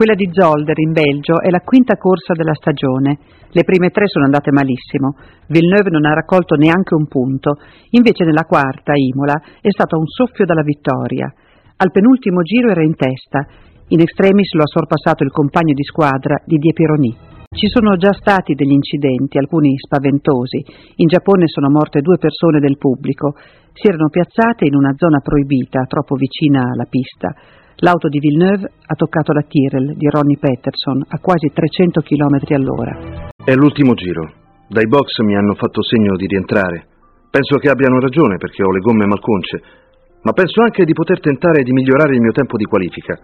Quella di Zolder in Belgio è la quinta corsa della stagione. Le prime tre sono andate malissimo. Villeneuve non ha raccolto neanche un punto. Invece nella quarta, Imola, è stato un soffio dalla vittoria. Al penultimo giro era in testa. In extremis lo ha sorpassato il compagno di squadra Didier Pironi. Ci sono già stati degli incidenti, alcuni spaventosi. In Giappone sono morte due persone del pubblico. Si erano piazzate in una zona proibita, troppo vicina alla pista. L'auto di Villeneuve ha toccato la Tyrrell di Ronnie Peterson a quasi 300 km all'ora. È l'ultimo giro. Dai box mi hanno fatto segno di rientrare. Penso che abbiano ragione perché ho le gomme malconce, ma penso anche di poter tentare di migliorare il mio tempo di qualifica.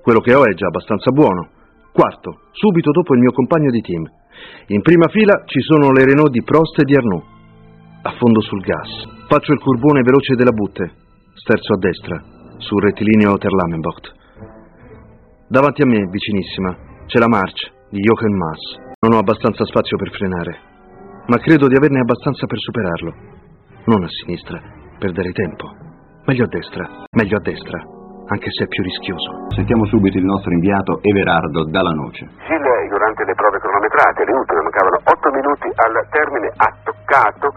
Quello che ho è già abbastanza buono. Quarto, subito dopo il mio compagno di team. In prima fila ci sono le Renault di Prost e di Arnaud. A fondo sul gas. Faccio il curbone veloce della butte. Sterzo a destra sul rettilineo Terlamenbocht. Davanti a me, vicinissima, c'è la March di Jochen Maas. Non ho abbastanza spazio per frenare, ma credo di averne abbastanza per superarlo. Non a sinistra, perdere tempo. Meglio a destra, meglio a destra, anche se è più rischioso. Sentiamo subito il nostro inviato Everardo dalla Noce. Gilles, durante le prove cronometrate, le ultime mancavano 8 minuti al termine, ha toccato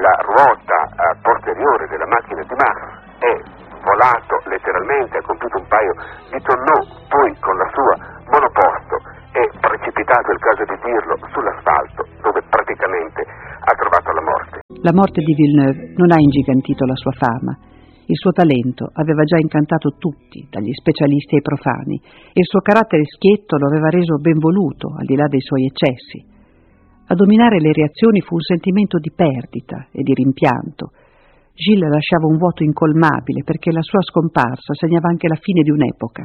la ruota eh, posteriore della macchina di Max e volato letteralmente, ha compiuto un paio di tonneau, poi con la sua monoposto è precipitato, è il caso di dirlo, sull'asfalto, dove praticamente ha trovato la morte. La morte di Villeneuve non ha ingigantito la sua fama. Il suo talento aveva già incantato tutti, dagli specialisti ai profani, e il suo carattere schietto lo aveva reso ben voluto, al di là dei suoi eccessi. A dominare le reazioni fu un sentimento di perdita e di rimpianto, Gilles lasciava un vuoto incolmabile perché la sua scomparsa segnava anche la fine di un'epoca.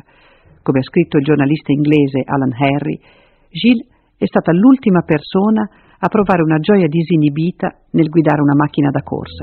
Come ha scritto il giornalista inglese Alan Harry, Gilles è stata l'ultima persona a provare una gioia disinibita nel guidare una macchina da corsa.